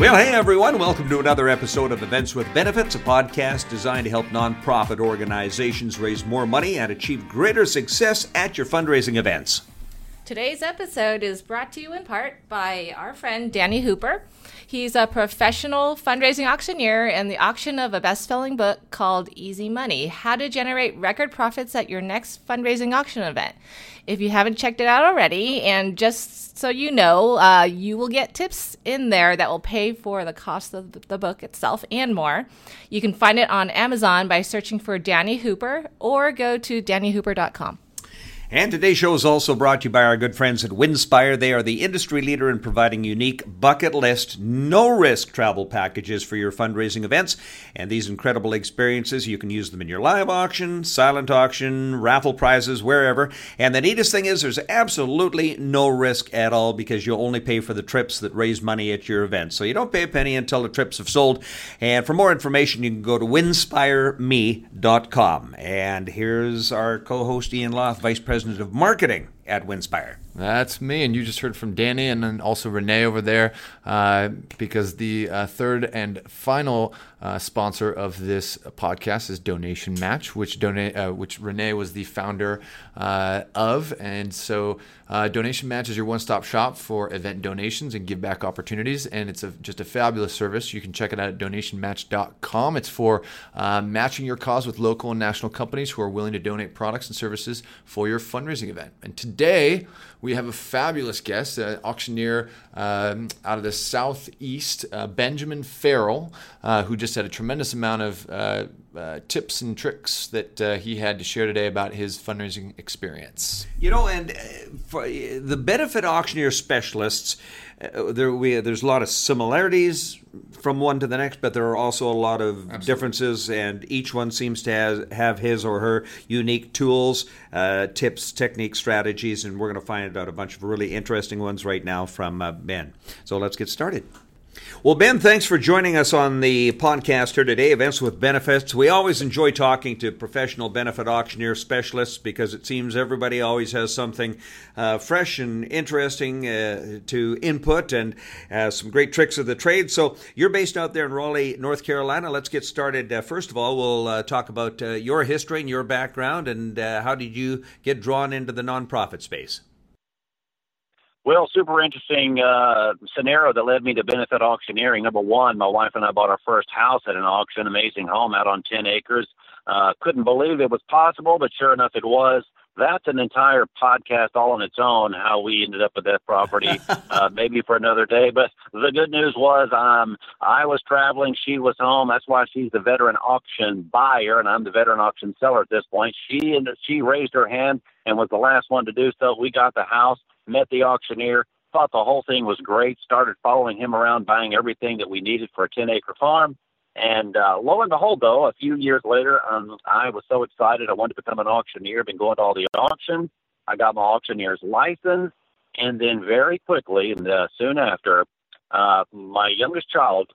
Well, hey everyone, welcome to another episode of Events with Benefits, a podcast designed to help nonprofit organizations raise more money and achieve greater success at your fundraising events. Today's episode is brought to you in part by our friend Danny Hooper. He's a professional fundraising auctioneer and the auction of a best selling book called Easy Money How to Generate Record Profits at Your Next Fundraising Auction Event. If you haven't checked it out already, and just so you know, uh, you will get tips in there that will pay for the cost of the book itself and more. You can find it on Amazon by searching for Danny Hooper or go to dannyhooper.com. And today's show is also brought to you by our good friends at Winspire. They are the industry leader in providing unique bucket list, no risk travel packages for your fundraising events. And these incredible experiences, you can use them in your live auction, silent auction, raffle prizes, wherever. And the neatest thing is there's absolutely no risk at all because you'll only pay for the trips that raise money at your event. So you don't pay a penny until the trips have sold. And for more information, you can go to winspireme.com. And here's our co host, Ian Loth, Vice President President of Marketing at Winspire. That's me, and you just heard from Danny and then also Renee over there, uh, because the uh, third and final uh, sponsor of this podcast is Donation Match, which donate uh, which Renee was the founder uh, of, and so uh, Donation Match is your one-stop shop for event donations and give back opportunities, and it's a, just a fabulous service. You can check it out at donationmatch.com. It's for matching your cause with local and national companies who are willing to donate products and services for your fundraising event. And today we have a fabulous guest, an auctioneer um, out of the southeast, uh, Benjamin Farrell, uh, who just had a tremendous amount of uh, uh tips and tricks that uh, he had to share today about his fundraising experience. You know, and uh, for the benefit auctioneer specialists, there we there's a lot of similarities from one to the next, but there are also a lot of Absolutely. differences, and each one seems to have, have his or her unique tools, uh, tips, techniques, strategies, and we're going to find out a bunch of really interesting ones right now from uh, Ben. So let's get started. Well, Ben, thanks for joining us on the podcast here today, Events with Benefits. We always enjoy talking to professional benefit auctioneer specialists because it seems everybody always has something uh, fresh and interesting uh, to input and uh, some great tricks of the trade. So you're based out there in Raleigh, North Carolina. Let's get started. Uh, first of all, we'll uh, talk about uh, your history and your background and how did you get drawn into the nonprofit space? Well, super interesting uh, scenario that led me to benefit auctioneering. Number one, my wife and I bought our first house at an auction, amazing home out on 10 acres. Uh, couldn't believe it was possible, but sure enough, it was. That's an entire podcast all on its own, how we ended up with that property, uh, maybe for another day. But the good news was um, I was traveling, she was home. That's why she's the veteran auction buyer, and I'm the veteran auction seller at this point. She, and she raised her hand and was the last one to do so. We got the house met the auctioneer, thought the whole thing was great, started following him around, buying everything that we needed for a 10 acre farm. And uh, lo and behold, though, a few years later, um, I was so excited. I wanted to become an auctioneer. Been going to all the auctions. I got my auctioneer's license, and then very quickly, and uh, soon after, uh, my youngest child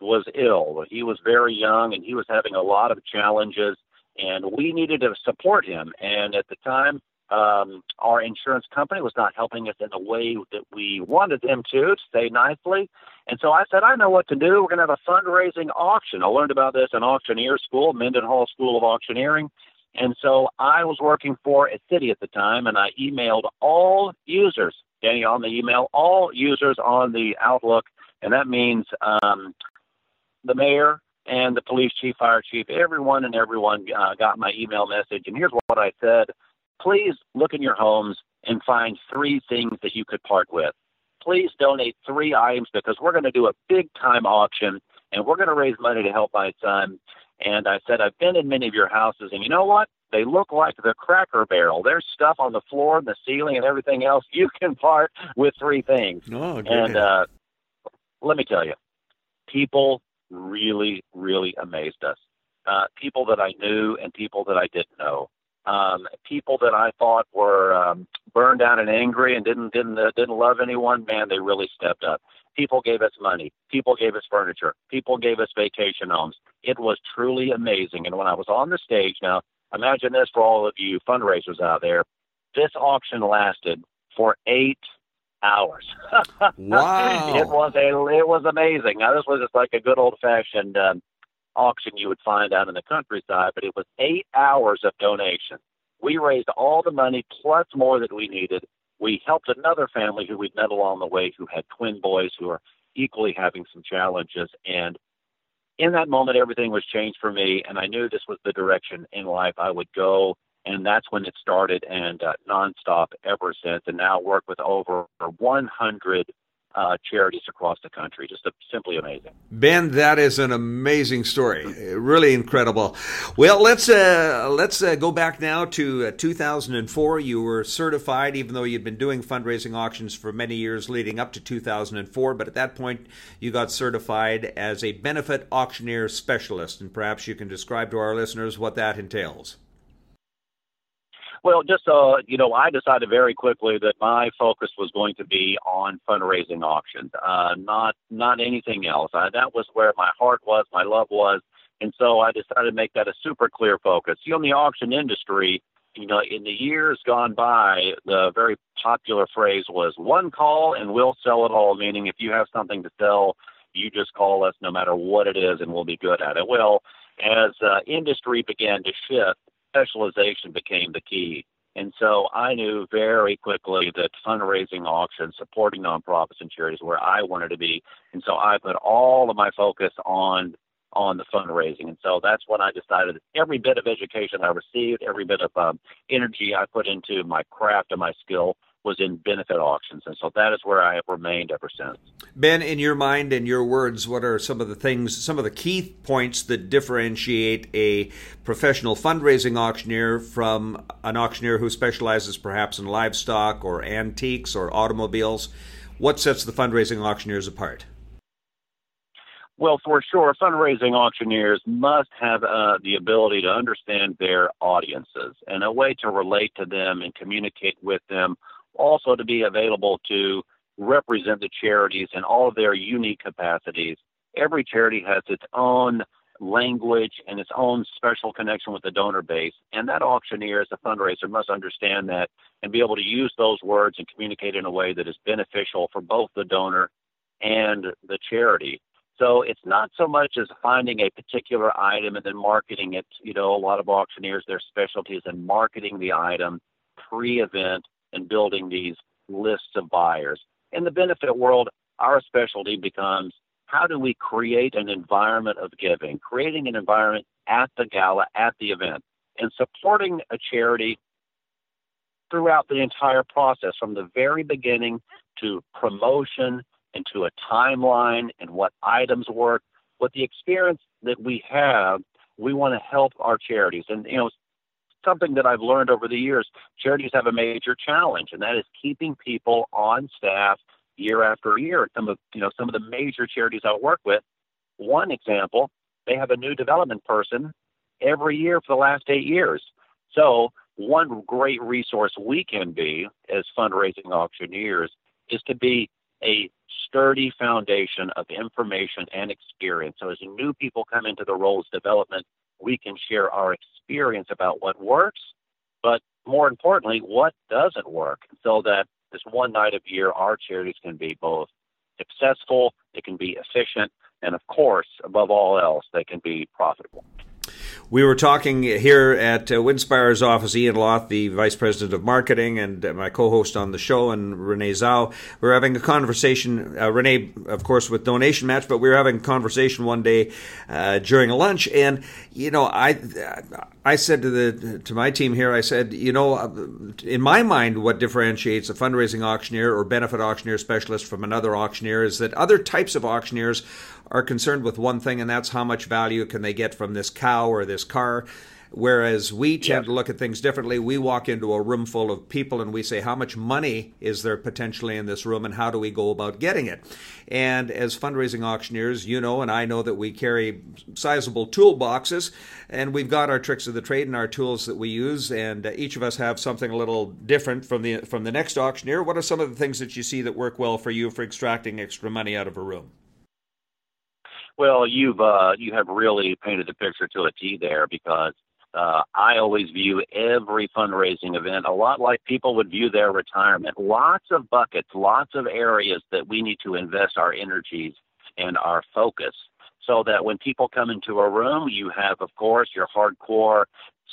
was ill. He was very young, and he was having a lot of challenges, and we needed to support him. And at the time, um, our insurance company was not helping us in the way that we wanted them to, to say nicely. And so I said, I know what to do. We're going to have a fundraising auction. I learned about this in auctioneer school, Mendenhall School of Auctioneering. And so I was working for a city at the time, and I emailed all users, Danny, on the email, all users on the Outlook, and that means um, the mayor and the police chief, fire chief, everyone and everyone uh, got my email message. And here's what I said please look in your homes and find three things that you could part with. Please donate three items because we're going to do a big time auction and we're going to raise money to help my son. And I said, I've been in many of your houses, and you know what? They look like the cracker barrel. There's stuff on the floor and the ceiling and everything else. You can part with three things. Oh, and uh, let me tell you, people really, really amazed us. Uh, people that I knew and people that I didn't know um, people that I thought were um, burned out and angry and didn't didn't uh, didn't love anyone, man, they really stepped up. People gave us money. People gave us furniture. People gave us vacation homes. It was truly amazing. And when I was on the stage, now imagine this for all of you fundraisers out there. This auction lasted for eight hours. wow! it was a it was amazing. Now this was just like a good old fashioned um, auction you would find out in the countryside, but it was eight hours of donation. We raised all the money plus more that we needed. We helped another family who we'd met along the way who had twin boys who are equally having some challenges. And in that moment, everything was changed for me, and I knew this was the direction in life I would go. And that's when it started, and uh, nonstop ever since. And now work with over 100 uh, charities across the country. Just a, simply amazing. Ben, that is an amazing story. Really incredible. Well, let's uh, let's uh, go back now to uh, 2004. You were certified, even though you'd been doing fundraising auctions for many years leading up to 2004. But at that point, you got certified as a benefit auctioneer specialist, and perhaps you can describe to our listeners what that entails. Well, just uh, you know, I decided very quickly that my focus was going to be on fundraising auctions, uh, not not anything else. I, that was where my heart was, my love was, and so I decided to make that a super clear focus. You know, in the auction industry, you know, in the years gone by, the very popular phrase was "one call and we'll sell it all," meaning if you have something to sell, you just call us, no matter what it is, and we'll be good at it. Well, as uh, industry began to shift specialization became the key. And so I knew very quickly that fundraising auctions, supporting nonprofits and charities where I wanted to be. And so I put all of my focus on on the fundraising. And so that's when I decided that every bit of education I received, every bit of um, energy I put into my craft and my skill was in benefit auctions. And so that is where I have remained ever since. Ben, in your mind and your words, what are some of the things, some of the key points that differentiate a professional fundraising auctioneer from an auctioneer who specializes perhaps in livestock or antiques or automobiles? What sets the fundraising auctioneers apart? Well, for sure, fundraising auctioneers must have uh, the ability to understand their audiences and a way to relate to them and communicate with them also to be available to represent the charities in all of their unique capacities. Every charity has its own language and its own special connection with the donor base. And that auctioneer, as a fundraiser, must understand that and be able to use those words and communicate in a way that is beneficial for both the donor and the charity. So it's not so much as finding a particular item and then marketing it. You know, a lot of auctioneers, their specialty is in marketing the item pre event and building these lists of buyers. In the benefit world, our specialty becomes how do we create an environment of giving, creating an environment at the gala, at the event, and supporting a charity throughout the entire process from the very beginning to promotion and to a timeline and what items work. With the experience that we have, we want to help our charities. And, you know, something that I've learned over the years. Charities have a major challenge, and that is keeping people on staff year after year. Some of you know some of the major charities I work with. One example, they have a new development person every year for the last eight years. So one great resource we can be as fundraising auctioneers is to be a sturdy foundation of information and experience. So as new people come into the roles development, we can share our experience about what works, but more importantly, what doesn't work, so that this one night of year, our charities can be both successful, they can be efficient, and of course, above all else, they can be profitable. We were talking here at uh, Winspire's office, Ian Loth, the Vice President of Marketing, and uh, my co host on the show, and Renee Zhao. We are having a conversation, uh, Renee, of course, with Donation Match, but we were having a conversation one day uh, during lunch, and, you know, I. I said to the to my team here, I said, you know, uh, in my mind, what differentiates a fundraising auctioneer or benefit auctioneer specialist from another auctioneer is that other types of auctioneers are concerned with one thing, and that's how much value can they get from this cow or this car. Whereas we tend to look at things differently. We walk into a room full of people and we say, how much money is there potentially in this room and how do we go about getting it? And as fundraising auctioneers, you know, and I know that we carry sizable toolboxes and we've got our tricks of the trade and our tools that we use. And uh, each of us have something a little different from the, from the next auctioneer. What are some of the things that you see that work well for you for extracting extra money out of a room? Well, you've uh, you have really painted the picture to a T there because Uh, I always view every fundraising event a lot like people would view their retirement. Lots of buckets, lots of areas that we need to invest our energies and our focus so that when people come into a room, you have, of course, your hardcore,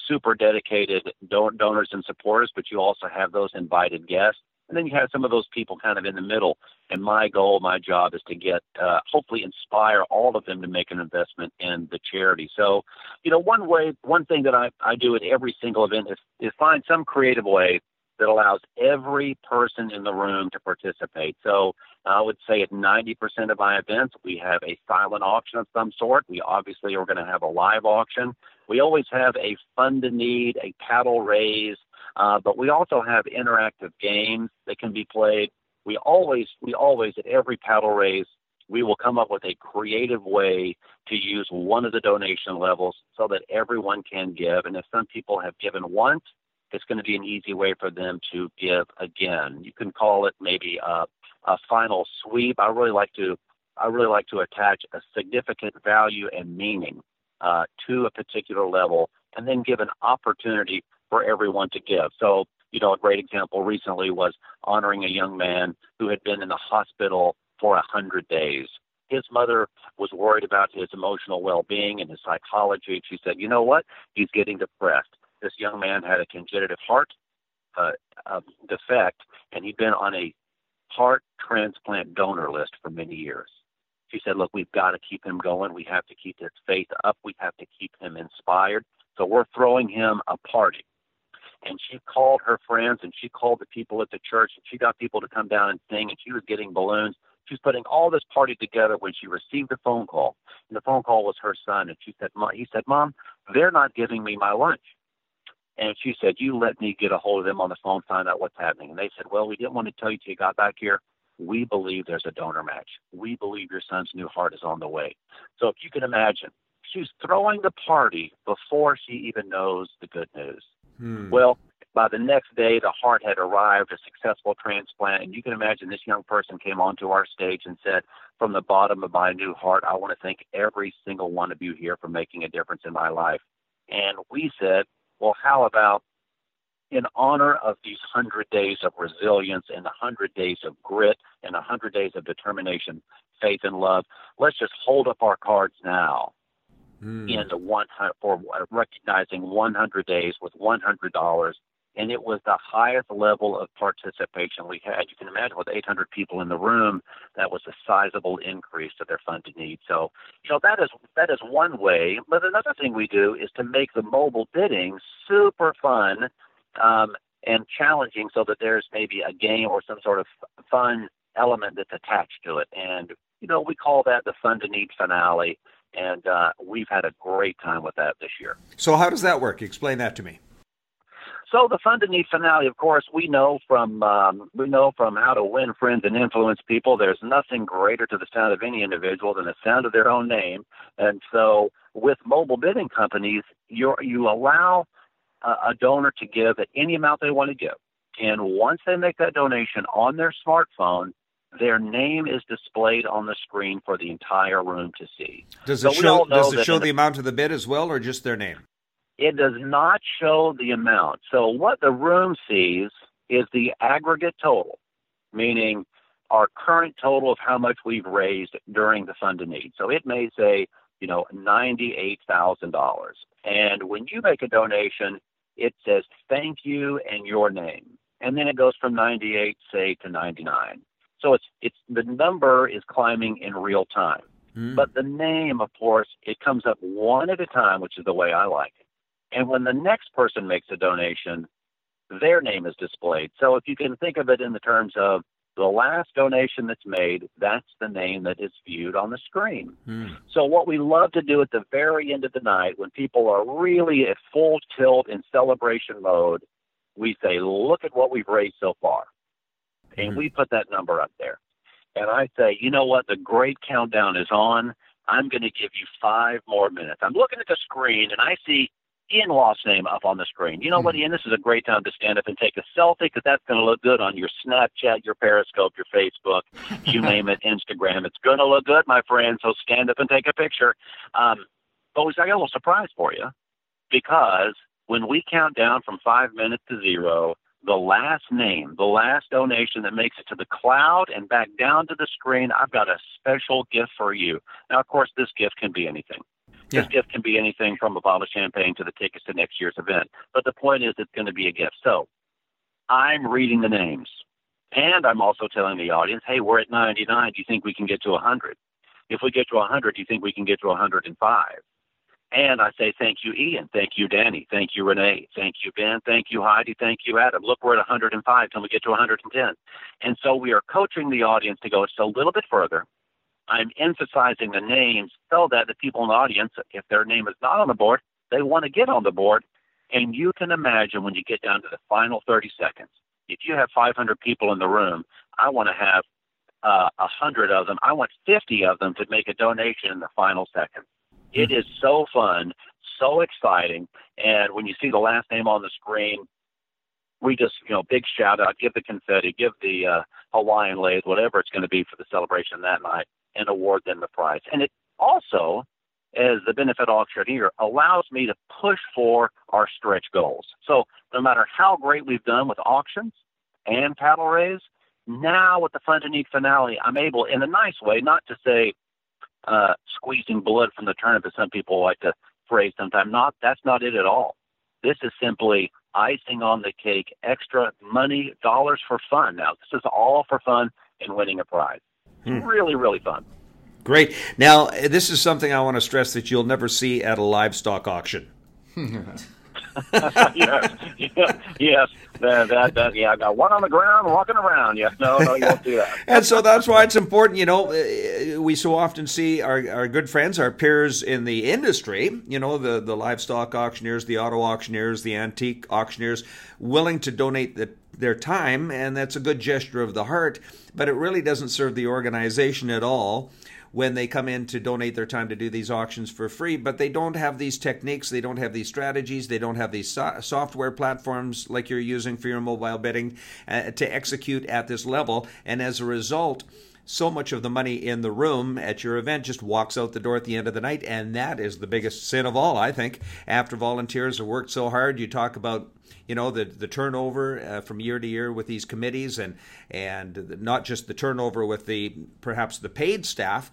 super dedicated don- donors and supporters, but you also have those invited guests. And then you have some of those people kind of in the middle. And my goal, my job is to get, uh, hopefully, inspire all of them to make an investment in the charity. So, you know, one way, one thing that I, I do at every single event is, is find some creative way that allows every person in the room to participate. So I would say at 90% of my events, we have a silent auction of some sort. We obviously are going to have a live auction. We always have a fund to need, a paddle raise, uh, but we also have interactive games that can be played. We always, we always at every paddle raise, we will come up with a creative way to use one of the donation levels so that everyone can give. And if some people have given once, it's going to be an easy way for them to give again. You can call it maybe a, a final sweep. I really like to I really like to attach a significant value and meaning uh, to a particular level, and then give an opportunity for everyone to give. So, you know, a great example recently was honoring a young man who had been in the hospital for a hundred days. His mother was worried about his emotional well-being and his psychology. She said, "You know what? He's getting depressed this young man had a congenital heart uh, uh, defect, and he'd been on a heart transplant donor list for many years. She said, Look, we've got to keep him going. We have to keep his faith up. We have to keep him inspired. So we're throwing him a party. And she called her friends and she called the people at the church and she got people to come down and sing and she was getting balloons. She was putting all this party together when she received a phone call. And the phone call was her son and she said, Mom, he said, Mom, they're not giving me my lunch. And she said, You let me get a hold of them on the phone, find out what's happening. And they said, Well, we didn't want to tell you till you got back here. We believe there's a donor match. We believe your son's new heart is on the way. So if you can imagine, she's throwing the party before she even knows the good news. Hmm. Well, by the next day, the heart had arrived, a successful transplant. And you can imagine this young person came onto our stage and said, From the bottom of my new heart, I want to thank every single one of you here for making a difference in my life. And we said, well, how about in honor of these 100 days of resilience and 100 days of grit and 100 days of determination, faith, and love, let's just hold up our cards now mm. the one for recognizing 100 days with $100 and it was the highest level of participation we had. You can imagine with 800 people in the room, that was a sizable increase to their funded need. So, you know, that is that is one way. But another thing we do is to make the mobile bidding super fun um, and challenging, so that there's maybe a game or some sort of fun element that's attached to it. And you know, we call that the fun to need finale. And uh, we've had a great time with that this year. So, how does that work? Explain that to me. So the fun to need finale, of course, we know from um, we know from how to win friends and influence people. There's nothing greater to the sound of any individual than the sound of their own name. And so, with mobile bidding companies, you you allow a, a donor to give at any amount they want to give, and once they make that donation on their smartphone, their name is displayed on the screen for the entire room to see. Does it so show? Does it show the amount of the bid as well, or just their name? it does not show the amount. So what the room sees is the aggregate total, meaning our current total of how much we've raised during the fund to need. So it may say, you know, $98,000. And when you make a donation, it says thank you and your name. And then it goes from 98, say, to 99. So it's, it's, the number is climbing in real time. Mm. But the name, of course, it comes up one at a time, which is the way I like it. And when the next person makes a donation, their name is displayed. So if you can think of it in the terms of the last donation that's made, that's the name that is viewed on the screen. Hmm. So what we love to do at the very end of the night when people are really at full tilt in celebration mode, we say, look at what we've raised so far. And hmm. we put that number up there. And I say, you know what? The great countdown is on. I'm going to give you five more minutes. I'm looking at the screen and I see Ian Loth's name up on the screen. You know what, hmm. Ian? This is a great time to stand up and take a selfie because that's going to look good on your Snapchat, your Periscope, your Facebook, you name it, Instagram. It's going to look good, my friend. So stand up and take a picture. Um, but I got a little surprise for you. because when we count down from five minutes to zero, the last name, the last donation that makes it to the cloud and back down to the screen, I've got a special gift for you. Now, of course, this gift can be anything. Yeah. This gift can be anything from a bottle of champagne to the tickets to next year's event. But the point is, it's going to be a gift. So I'm reading the names. And I'm also telling the audience, hey, we're at 99. Do you think we can get to 100? If we get to 100, do you think we can get to 105? And I say, thank you, Ian. Thank you, Danny. Thank you, Renee. Thank you, Ben. Thank you, Heidi. Thank you, Adam. Look, we're at 105 till we get to 110. And so we are coaching the audience to go just a little bit further. I'm emphasizing the names so that the people in the audience, if their name is not on the board, they want to get on the board. And you can imagine when you get down to the final 30 seconds, if you have 500 people in the room, I want to have uh, 100 of them. I want 50 of them to make a donation in the final second. It is so fun, so exciting. And when you see the last name on the screen, we just, you know, big shout out, give the confetti, give the uh, Hawaiian lathe, whatever it's going to be for the celebration that night, and award them the prize. And it also, as the benefit auctioneer, allows me to push for our stretch goals. So no matter how great we've done with auctions and paddle raise, now with the Fun finale, I'm able, in a nice way, not to say, uh, squeezing blood from the turnip, as some people like to phrase sometimes. Not that's not it at all. This is simply icing on the cake, extra money, dollars for fun. Now this is all for fun and winning a prize. Hmm. Really, really fun. Great. Now this is something I want to stress that you'll never see at a livestock auction. yes, yes, that, that, that, yeah, I got one on the ground walking around. Yes, no, no, you won't do that. and so that's why it's important. You know, uh, we so often see our, our good friends, our peers in the industry. You know, the the livestock auctioneers, the auto auctioneers, the antique auctioneers, willing to donate the, their time, and that's a good gesture of the heart. But it really doesn't serve the organization at all when they come in to donate their time to do these auctions for free, but they don't have these techniques, they don't have these strategies, they don't have these so- software platforms like you're using for your mobile bidding uh, to execute at this level. And as a result, so much of the money in the room at your event just walks out the door at the end of the night. And that is the biggest sin of all, I think. After volunteers have worked so hard, you talk about you know the the turnover uh, from year to year with these committees and and not just the turnover with the perhaps the paid staff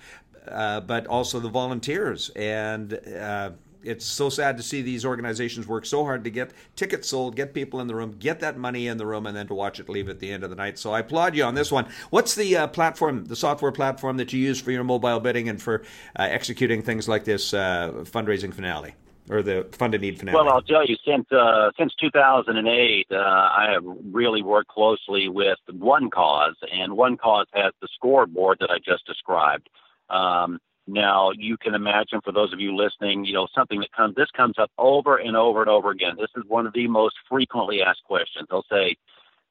uh, but also the volunteers and uh, it's so sad to see these organizations work so hard to get tickets sold, get people in the room, get that money in the room, and then to watch it leave at the end of the night. So I applaud you on this one. What's the uh, platform, the software platform that you use for your mobile bidding and for uh, executing things like this uh, fundraising finale? or the fund to Need finale? Well, I'll tell you, since uh, since 2008, uh, I have really worked closely with OneCause, and OneCause has the scoreboard that I just described. Um, now, you can imagine, for those of you listening, you know something that comes. This comes up over and over and over again. This is one of the most frequently asked questions. They'll say,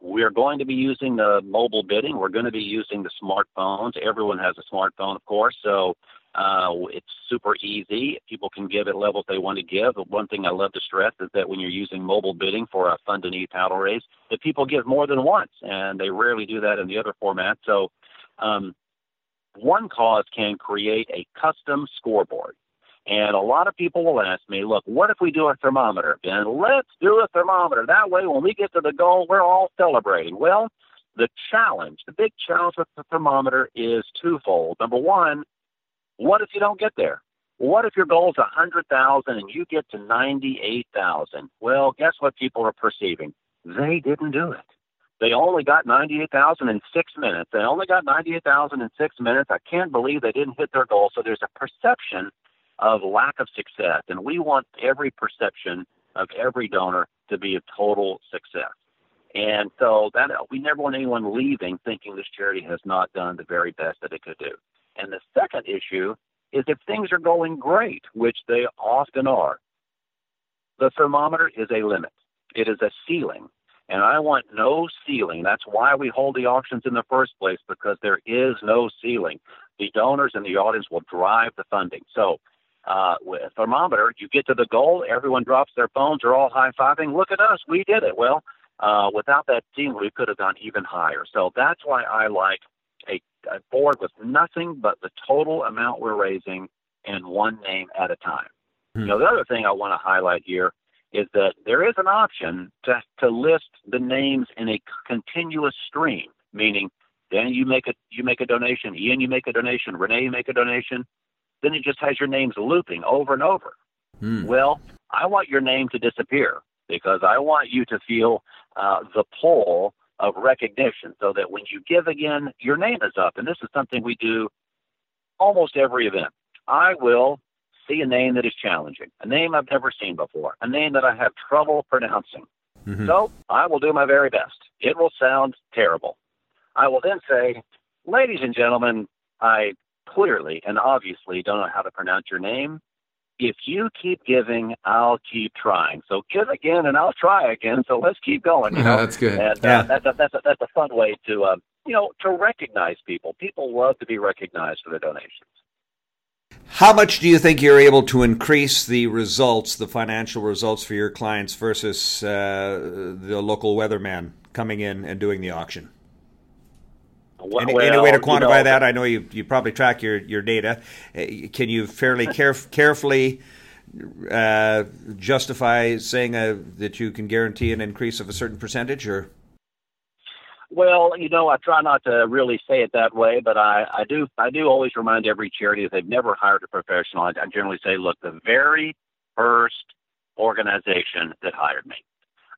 "We're going to be using the mobile bidding. We're going to be using the smartphones. Everyone has a smartphone, of course. So." Uh, it's super easy. People can give at levels they want to give. But one thing I love to stress is that when you're using mobile bidding for a fund to need paddle raise, that people give more than once, and they rarely do that in the other formats. So, um, OneCause can create a custom scoreboard. And a lot of people will ask me, look, what if we do a thermometer? And let's do a thermometer. That way, when we get to the goal, we're all celebrating. Well, the challenge, the big challenge with the thermometer is twofold. Number one, what if you don't get there? What if your goal is 100,000 and you get to 98,000? Well, guess what people are perceiving? They didn't do it. They only got 98,000 in six minutes. They only got 98,000 in six minutes. I can't believe they didn't hit their goal. So there's a perception of lack of success. And we want every perception of every donor to be a total success. And so that we never want anyone leaving thinking this charity has not done the very best that it could do. And the second issue is if things are going great, which they often are, the thermometer is a limit. It is a ceiling. And I want no ceiling. That's why we hold the auctions in the first place, because there is no ceiling. The donors and the audience will drive the funding. So, uh, with a thermometer, you get to the goal, everyone drops their phones, they're all high fiving. Look at us, we did it. Well, uh, without that ceiling, we could have gone even higher. So that's why I like a, a board with nothing but the total amount we're raising and one name at a time. Hmm. You know, the other thing I want to highlight here is that there is an option to, to list the names in a continuous stream, meaning then you make a you make a donation, Ian you make a donation, Renee you make a donation, then it just has your names looping over and over. Hmm. Well, I want your name to disappear because I want you to feel uh, the pull of recognition so that when you give again, your name is up. And this is something we do almost every event. I will see a name that is challenging, a name I've never seen before, a name that I have trouble pronouncing. Mm-hmm. So I will do my very best. It will sound terrible. I will then say, ladies and gentlemen, I clearly and obviously don't know how to pronounce your name. If you keep giving, I'll keep trying. So give again, and I'll try again. So let's keep going. You know? that's good. And uh, that's a, that's a, that's a fun way to uh, you know to recognize people. People love to be recognized for their donations. How much do you think you're able to increase the results, the financial results for your clients versus uh, the local weatherman coming in and doing the auction? Well, any, any, way to quantify you know, that? I know you, you probably track your, your data. Uh, can you fairly caref- carefully uh, justify saying uh, that you can guarantee an increase of a certain percentage, or? Well, you know, I try not to really say it that way, but I, I do I do always remind every charity that they've never hired a professional. I, I generally say, look, the very first organization that hired me,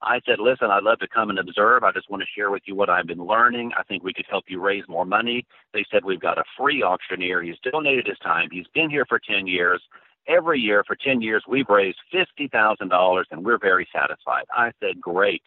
I said, listen, I'd love to come and observe. I just want to share with you what I've been learning. I think we could help you raise more money. They said, we've got a free auctioneer. He's donated his time. He's been here for 10 years. Every year for 10 years, we've raised $50,000 and we're very satisfied. I said, great.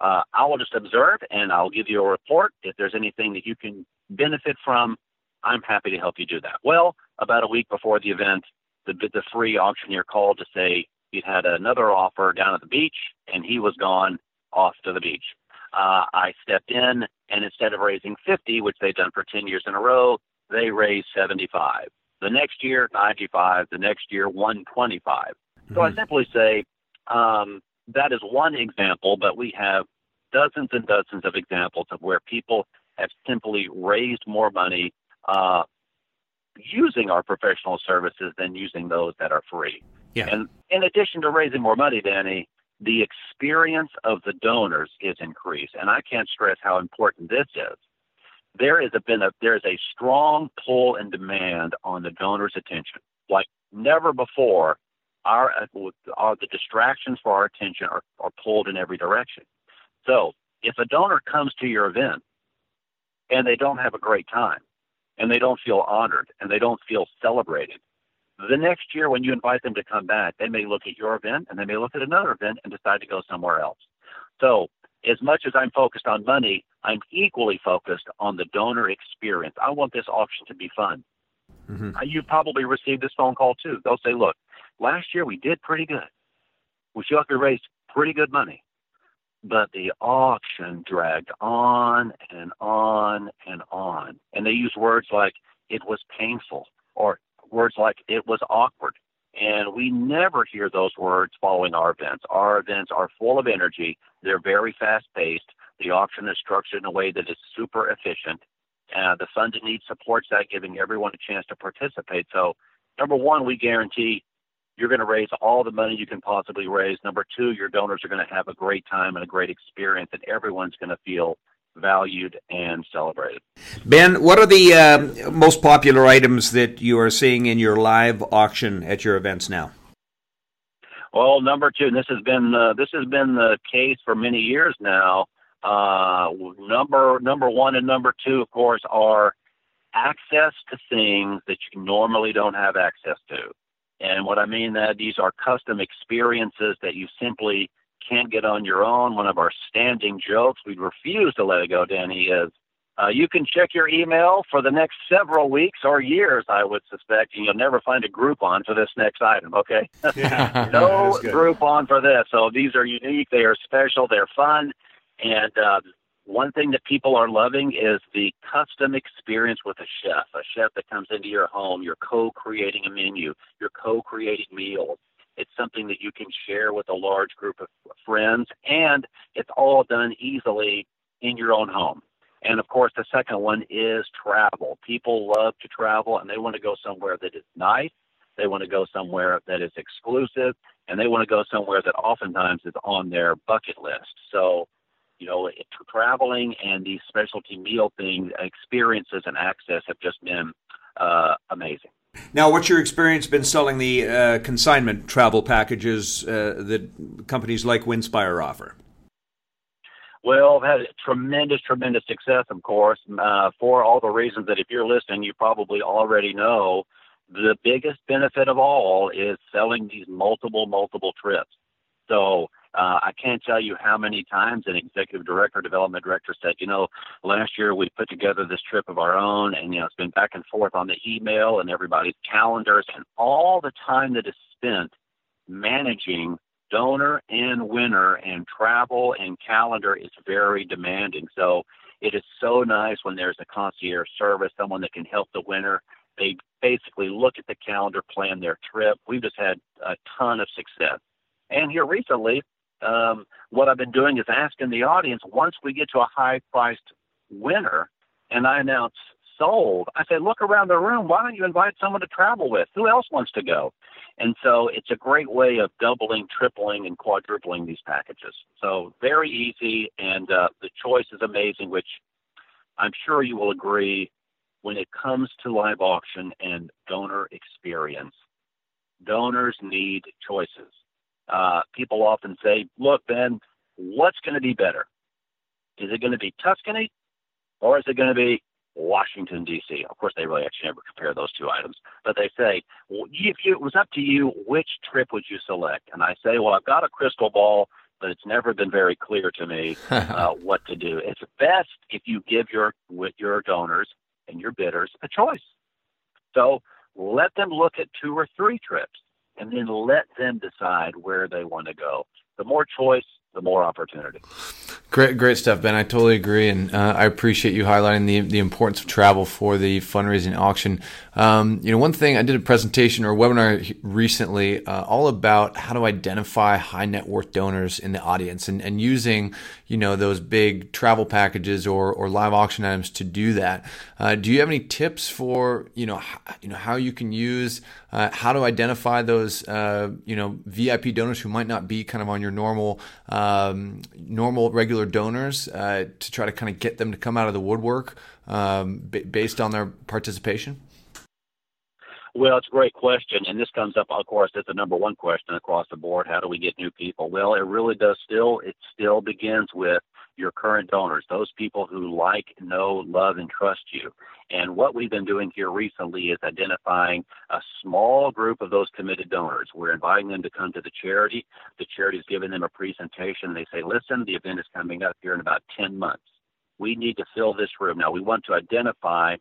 Uh, I will just observe and I'll give you a report. If there's anything that you can benefit from, I'm happy to help you do that. Well, about a week before the event, the, the free auctioneer called to say He'd had another offer down at the beach, and he was gone off to the beach. Uh, I stepped in, and instead of raising 50, which they've done for 10 years in a row, they raised 75. The next year, 95. The next year, 125. Mm-hmm. So I mm-hmm. simply say um, that is one example, but we have dozens and dozens of examples of where people have simply raised more money uh, using our professional services than using those that are free. Yeah. And in addition to raising more money, Danny, the experience of the donors is increased, and I can't stress how important this is. There is a been a there is a strong pull and demand on the donor's attention, like never before. Our, our the distractions for our attention are, are pulled in every direction. So if a donor comes to your event and they don't have a great time, and they don't feel honored, and they don't feel celebrated, the next year, when you invite them to come back, they may look at your event and they may look at another event and decide to go somewhere else. So, as much as I'm focused on money, I'm equally focused on the donor experience. I want this auction to be fun. Mm-hmm. Uh, you probably received this phone call too. They'll say, look, last year we did pretty good. We feel like we raised pretty good money. But the auction dragged on and on and on. And they use words like, it was painful or words like it was awkward. And we never hear those words following our events. Our events are full of energy. They're very fast paced. The auction is structured in a way that is super efficient. Uh, the funding need supports that, giving everyone a chance to participate. So, number one, we guarantee you're going to raise all the money you can possibly raise. Number two, your donors are going to have a great time and a great experience, and everyone's going to feel valued and celebrated. Ben, what are the uh, most popular items that you are seeing in your live auction at your events now? Well, number two, and this has been uh, this has been the case for many years now. Uh, number number one and number two, of course, are access to things that you normally don't have access to. And what I mean that these are custom experiences that you simply can't get on your own. One of our standing jokes, we refuse to let it go, Danny, is uh, you can check your email for the next several weeks or years, I would suspect, and you'll never find a Groupon for this next item, okay? Yeah. no Groupon for this. So these are unique, they are special, they're fun. And uh, one thing that people are loving is the custom experience with a chef, a chef that comes into your home, you're co creating a menu, you're co creating meals. It's something that you can share with a large group of friends, and it's all done easily in your own home. And of course, the second one is travel. People love to travel and they want to go somewhere that is nice. They want to go somewhere that is exclusive and they want to go somewhere that oftentimes is on their bucket list. So, you know, traveling and these specialty meal things, experiences and access have just been uh, amazing. Now, what's your experience been selling the uh, consignment travel packages uh, that companies like Winspire offer? Well, had tremendous, tremendous success, of course, uh, for all the reasons that if you're listening, you probably already know. The biggest benefit of all is selling these multiple, multiple trips. So uh, I can't tell you how many times an executive director, development director said, you know, last year we put together this trip of our own, and you know it's been back and forth on the email and everybody's calendars, and all the time that is spent managing donor and winner and travel and calendar is very demanding. So it is so nice when there's a concierge service, someone that can help the winner. They basically look at the calendar, plan their trip. We've just had a ton of success. And here recently, um, what I've been doing is asking the audience once we get to a high priced winner and I announce sold, I say, look around the room. Why don't you invite someone to travel with? Who else wants to go? And so it's a great way of doubling, tripling, and quadrupling these packages. So very easy, and uh, the choice is amazing, which I'm sure you will agree when it comes to live auction and donor experience. Donors need choices. Uh, people often say, look, Ben, what's going to be better? Is it going to be Tuscany or is it going to be Washington, D.C. Of course, they really actually never compare those two items, but they say, well, if it was up to you, which trip would you select? And I say, well, I've got a crystal ball, but it's never been very clear to me uh, what to do. It's best if you give your with your donors and your bidders a choice. So let them look at two or three trips, and then let them decide where they want to go. The more choice, the more opportunity. Great, great stuff, Ben. I totally agree, and uh, I appreciate you highlighting the the importance of travel for the fundraising auction. Um, you know, one thing I did a presentation or a webinar recently, uh, all about how to identify high net worth donors in the audience, and, and using you know those big travel packages or or live auction items to do that. Uh, do you have any tips for you know you know how you can use uh, how to identify those uh, you know VIP donors who might not be kind of on your normal um, normal regular donors uh, to try to kind of get them to come out of the woodwork um, b- based on their participation? Well, it's a great question, and this comes up, of course, as the number one question across the board. How do we get new people? Well, it really does still. It still begins with your current donors, those people who like, know, love, and trust you. And what we've been doing here recently is identifying a small group of those committed donors. We're inviting them to come to the charity. The charity is giving them a presentation. They say, listen, the event is coming up here in about 10 months. We need to fill this room. Now, we want to identify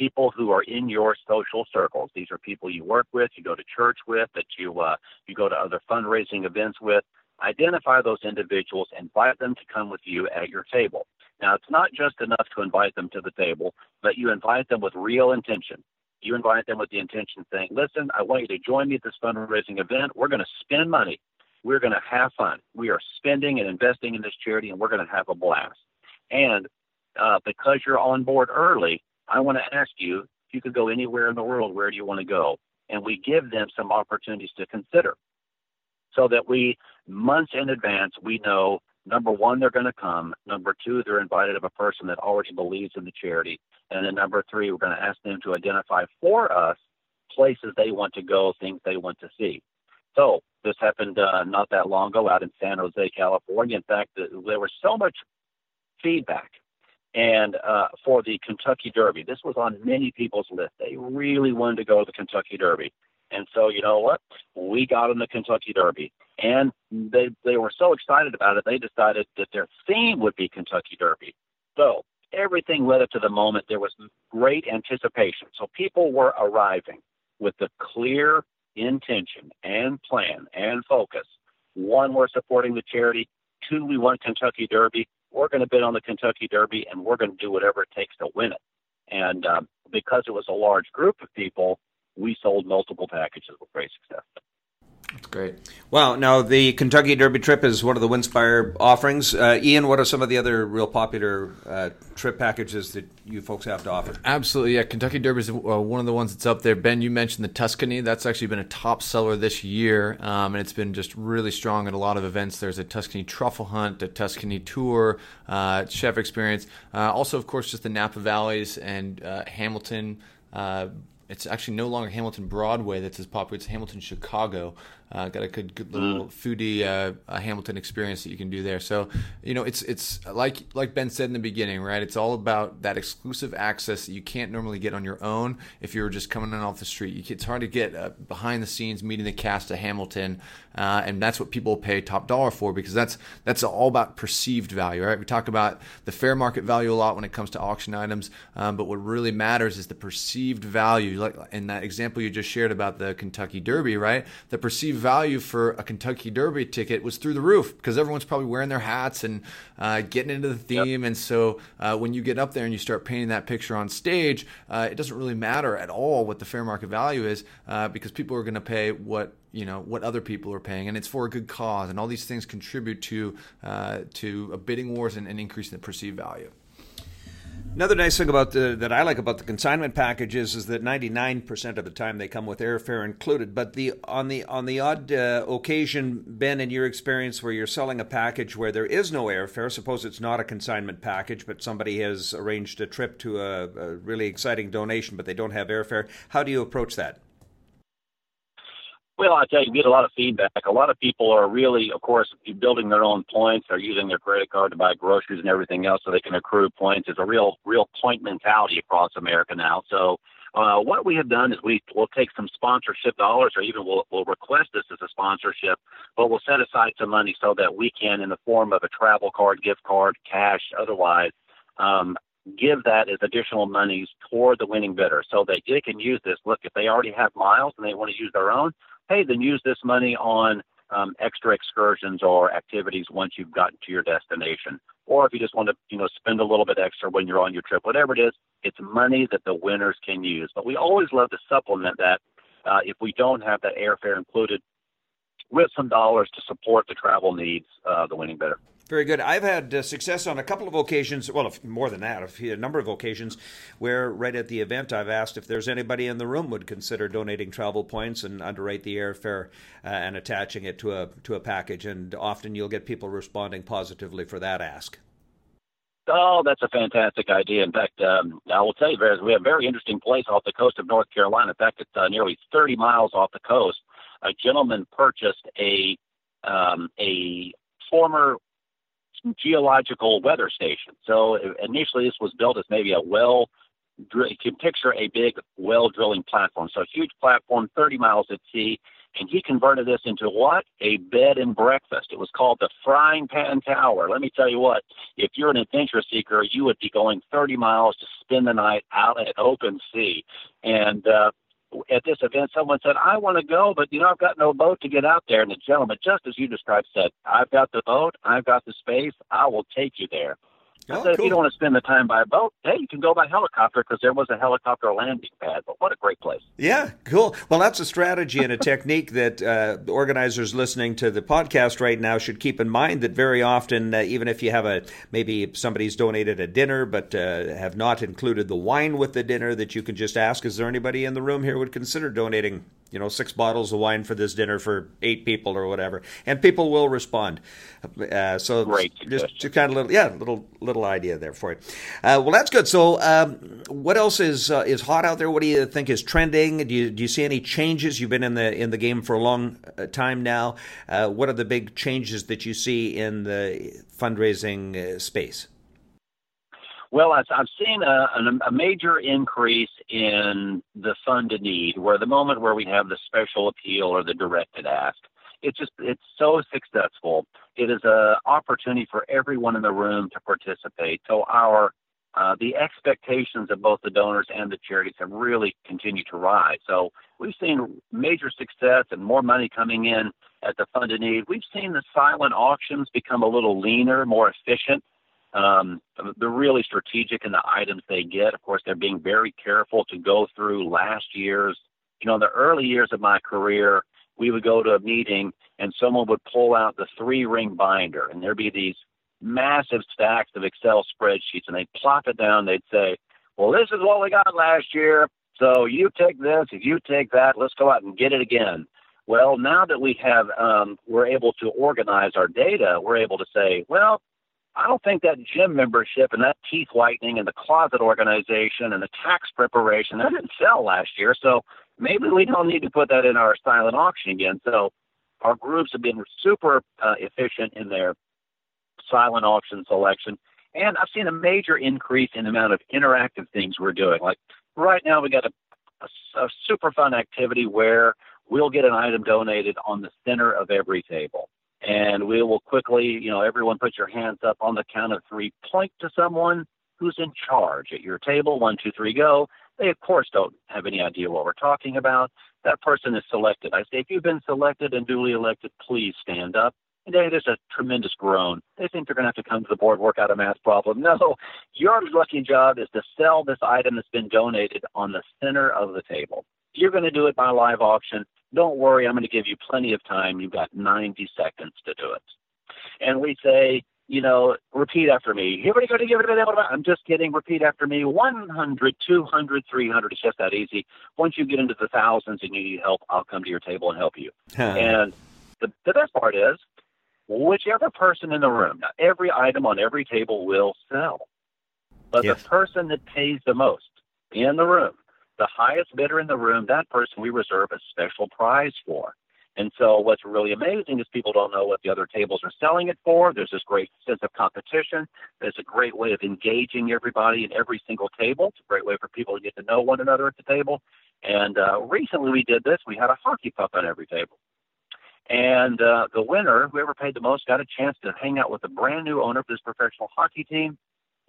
people who are in your social circles. These are people you work with, you go to church with, that you uh, you go to other fundraising events with. Identify those individuals, invite them to come with you at your table. Now, it's not just enough to invite them to the table, but you invite them with real intention. You invite them with the intention saying, listen, I want you to join me at this fundraising event. We're going to spend money. We're going to have fun. We are spending and investing in this charity, and we're going to have a blast. And uh, because you're on board early, I want to ask you if you could go anywhere in the world, where do you want to go? And we give them some opportunities to consider so that we, months in advance, we know number one, they're going to come. Number two, they're invited of a person that already believes in the charity. And then number three, we're going to ask them to identify for us places they want to go, things they want to see. So this happened uh, not that long ago out in San Jose, California. In fact, there was so much feedback and uh, for the Kentucky Derby. This was on many people's list. They really wanted to go to the Kentucky Derby. And so, you know what? We got in the Kentucky Derby. And they, they were so excited about it, they decided that their theme would be Kentucky Derby. So everything led up to the moment. There was great anticipation. So people were arriving with the clear intention and plan and focus. One, we're supporting the charity. Two, we want Kentucky Derby we're going to bid on the Kentucky Derby and we're going to do whatever it takes to win it. And um, because it was a large group of people, we sold multiple packages with great success. Great. Well, now the Kentucky Derby trip is one of the Winspire offerings. Uh, Ian, what are some of the other real popular uh, trip packages that you folks have to offer? Absolutely, yeah. Kentucky Derby is uh, one of the ones that's up there. Ben, you mentioned the Tuscany. That's actually been a top seller this year, um, and it's been just really strong at a lot of events. There's a Tuscany truffle hunt, a Tuscany tour, uh, chef experience. Uh, also, of course, just the Napa Valleys and uh, Hamilton. Uh, it's actually no longer Hamilton Broadway that's as popular. It's Hamilton Chicago. Uh, got a good, good little mm. foodie uh, Hamilton experience that you can do there. So, you know, it's it's like like Ben said in the beginning, right? It's all about that exclusive access that you can't normally get on your own if you're just coming in off the street. It's hard to get uh, behind the scenes meeting the cast of Hamilton, uh, and that's what people pay top dollar for because that's that's all about perceived value, right? We talk about the fair market value a lot when it comes to auction items, um, but what really matters is the perceived value. Like in that example you just shared about the Kentucky Derby, right? The perceived value for a Kentucky Derby ticket was through the roof because everyone's probably wearing their hats and uh, getting into the theme. Yep. And so uh, when you get up there and you start painting that picture on stage, uh, it doesn't really matter at all what the fair market value is uh, because people are going to pay what you know what other people are paying, and it's for a good cause. And all these things contribute to uh, to a bidding wars and, and increasing the perceived value. Another nice thing about the, that I like about the consignment packages is that 99% of the time they come with airfare included. But the on the on the odd uh, occasion, Ben, in your experience, where you're selling a package where there is no airfare, suppose it's not a consignment package, but somebody has arranged a trip to a, a really exciting donation, but they don't have airfare. How do you approach that? Well, I tell you, you get a lot of feedback. A lot of people are really, of course, building their own points. They're using their credit card to buy groceries and everything else, so they can accrue points. It's a real, real point mentality across America now. So, uh, what we have done is we will take some sponsorship dollars, or even we'll, we'll request this as a sponsorship, but we'll set aside some money so that we can, in the form of a travel card, gift card, cash, otherwise, um, give that as additional monies toward the winning bidder so that they can use this. Look, if they already have miles and they want to use their own, hey, then use this money on um, extra excursions or activities once you've gotten to your destination. Or if you just want to, you know, spend a little bit extra when you're on your trip, whatever it is, it's money that the winners can use. But we always love to supplement that uh, if we don't have that airfare included with some dollars to support the travel needs uh, the winning bidder. Very good. I've had uh, success on a couple of occasions, well, if, more than that, a number of occasions, where right at the event I've asked if there's anybody in the room would consider donating travel points and underwrite the airfare uh, and attaching it to a to a package. And often you'll get people responding positively for that ask. Oh, that's a fantastic idea. In fact, um, I will tell you, we have a very interesting place off the coast of North Carolina. In fact, it's uh, nearly 30 miles off the coast. A gentleman purchased a um, a former geological weather station. So initially, this was built as maybe a well. You can picture a big well drilling platform. So a huge platform, 30 miles at sea, and he converted this into what? A bed and breakfast. It was called the Frying Pan Tower. Let me tell you what, if you're an adventure seeker, you would be going 30 miles to spend the night out at open sea. And uh, at this event, someone said, I want to go, but you know, I've got no boat to get out there. And the gentleman, just as you described, said, I've got the boat, I've got the space, I will take you there. Oh, said, cool. if you don't want to spend the time by boat, hey, you can go by helicopter because there was a helicopter landing pad. But what a great place! Yeah, cool. Well, that's a strategy and a technique that uh, organizers listening to the podcast right now should keep in mind. That very often, uh, even if you have a maybe somebody's donated a dinner but uh, have not included the wine with the dinner, that you can just ask, "Is there anybody in the room here would consider donating you know, six bottles of wine for this dinner for eight people or whatever, and people will respond. Uh, so Great just, just kind of little, yeah, little little idea there for you. Uh, well, that's good. So, um, what else is uh, is hot out there? What do you think is trending? Do you do you see any changes? You've been in the in the game for a long uh, time now. Uh, what are the big changes that you see in the fundraising uh, space? Well, I've, seen a, a major increase in the fund a need, where the moment where we have the special appeal or the directed ask, it's just it's so successful. It is an opportunity for everyone in the room to participate. So our uh, the expectations of both the donors and the charities have really continued to rise. So we've seen major success and more money coming in at the fund a need. We've seen the silent auctions become a little leaner, more efficient. Um, they're really strategic in the items they get. Of course, they're being very careful to go through last year's. You know, in the early years of my career, we would go to a meeting and someone would pull out the three ring binder and there'd be these massive stacks of Excel spreadsheets and they'd plop it down. They'd say, well, this is what we got last year. So you take this, if you take that, let's go out and get it again. Well, now that we have, um, we're able to organize our data, we're able to say, well, I don't think that gym membership and that teeth whitening and the closet organization and the tax preparation that didn't sell last year. So maybe we don't need to put that in our silent auction again. So our groups have been super uh, efficient in their silent auction selection. And I've seen a major increase in the amount of interactive things we're doing. Like right now, we got a, a, a super fun activity where we'll get an item donated on the center of every table. And we will quickly, you know, everyone put your hands up on the count of three, point to someone who's in charge at your table. One, two, three, go. They, of course, don't have any idea what we're talking about. That person is selected. I say, if you've been selected and duly elected, please stand up. And then there's a tremendous groan. They think they're going to have to come to the board, work out a math problem. No, your lucky job is to sell this item that's been donated on the center of the table. You're going to do it by live auction. Don't worry, I'm going to give you plenty of time. You've got 90 seconds to do it. And we say, you know, repeat after me. Everybody going to give it a I'm just kidding. Repeat after me. 100, 200, 300. It's just that easy. Once you get into the thousands and you need help, I'll come to your table and help you. and the, the best part is, whichever person in the room, now every item on every table will sell. But yes. the person that pays the most in the room, the highest bidder in the room, that person we reserve a special prize for. And so what's really amazing is people don't know what the other tables are selling it for. There's this great sense of competition. There's a great way of engaging everybody in every single table. It's a great way for people to get to know one another at the table. And uh, recently we did this. We had a hockey puck on every table. And uh, the winner, whoever paid the most, got a chance to hang out with the brand new owner of this professional hockey team.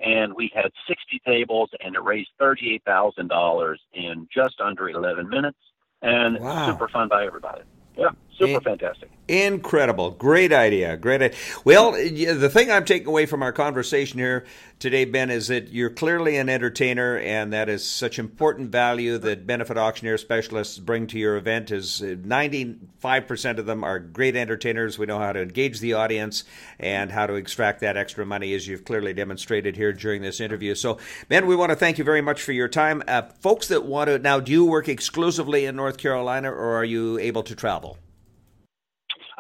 And we had 60 tables, and it raised $38,000 in just under 11 minutes. And wow. super fun by everybody. Yeah, super In- fantastic. Incredible. Great idea. Great idea. Well, the thing I'm taking away from our conversation here today, Ben, is that you're clearly an entertainer, and that is such important value that benefit auctioneer specialists bring to your event. Is 95% of them are great entertainers. We know how to engage the audience and how to extract that extra money, as you've clearly demonstrated here during this interview. So, Ben, we want to thank you very much for your time. Uh, folks that want to now, do you work exclusively in North Carolina, or are you able to travel?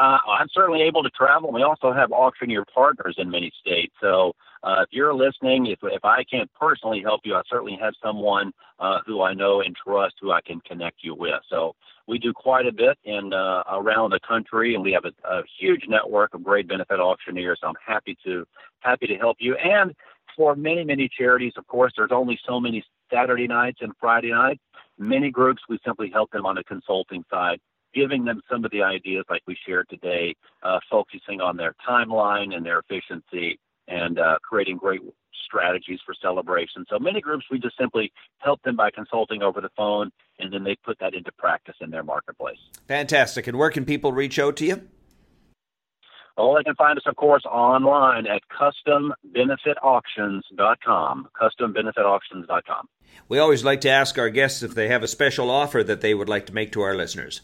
Uh, I'm certainly able to travel. We also have auctioneer partners in many states. So uh, if you're listening, if, if I can't personally help you, I certainly have someone uh, who I know and trust who I can connect you with. So we do quite a bit in uh, around the country, and we have a, a huge network of great benefit auctioneers. So I'm happy to happy to help you. And for many many charities, of course, there's only so many Saturday nights and Friday nights. Many groups we simply help them on the consulting side giving them some of the ideas like we shared today, uh, focusing on their timeline and their efficiency and uh, creating great strategies for celebration. So many groups, we just simply help them by consulting over the phone, and then they put that into practice in their marketplace. Fantastic. And where can people reach out to you? Oh, they can find us, of course, online at custombenefitauctions.com. Custombenefitauctions.com. We always like to ask our guests if they have a special offer that they would like to make to our listeners.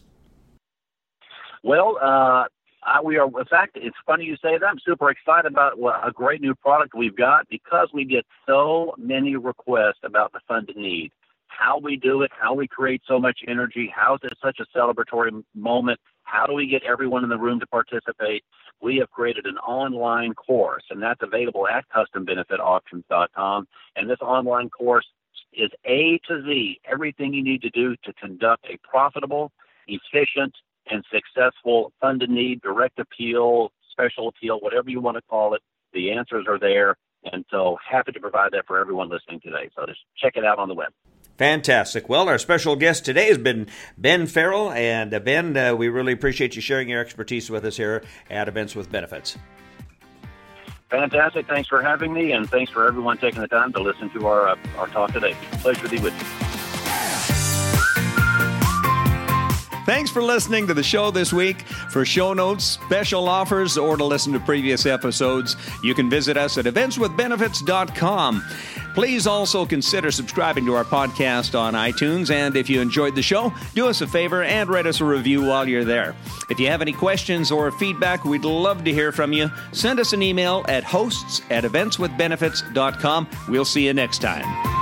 Well, uh, I, we are. In fact, it's funny you say that. I'm super excited about a great new product we've got because we get so many requests about the fund a need, how we do it, how we create so much energy, how is it such a celebratory moment, how do we get everyone in the room to participate. We have created an online course, and that's available at custombenefitauctions.com. And this online course is A to Z, everything you need to do to conduct a profitable, efficient, and successful fund a need, direct appeal, special appeal, whatever you want to call it. The answers are there. And so happy to provide that for everyone listening today. So just check it out on the web. Fantastic. Well, our special guest today has been Ben Farrell. And uh, Ben, uh, we really appreciate you sharing your expertise with us here at Events with Benefits. Fantastic. Thanks for having me, and thanks for everyone taking the time to listen to our, uh, our talk today. Pleasure to be with you. Thanks for listening to the show this week. For show notes, special offers, or to listen to previous episodes, you can visit us at eventswithbenefits.com. Please also consider subscribing to our podcast on iTunes. And if you enjoyed the show, do us a favor and write us a review while you're there. If you have any questions or feedback, we'd love to hear from you. Send us an email at hosts at eventswithbenefits.com. We'll see you next time.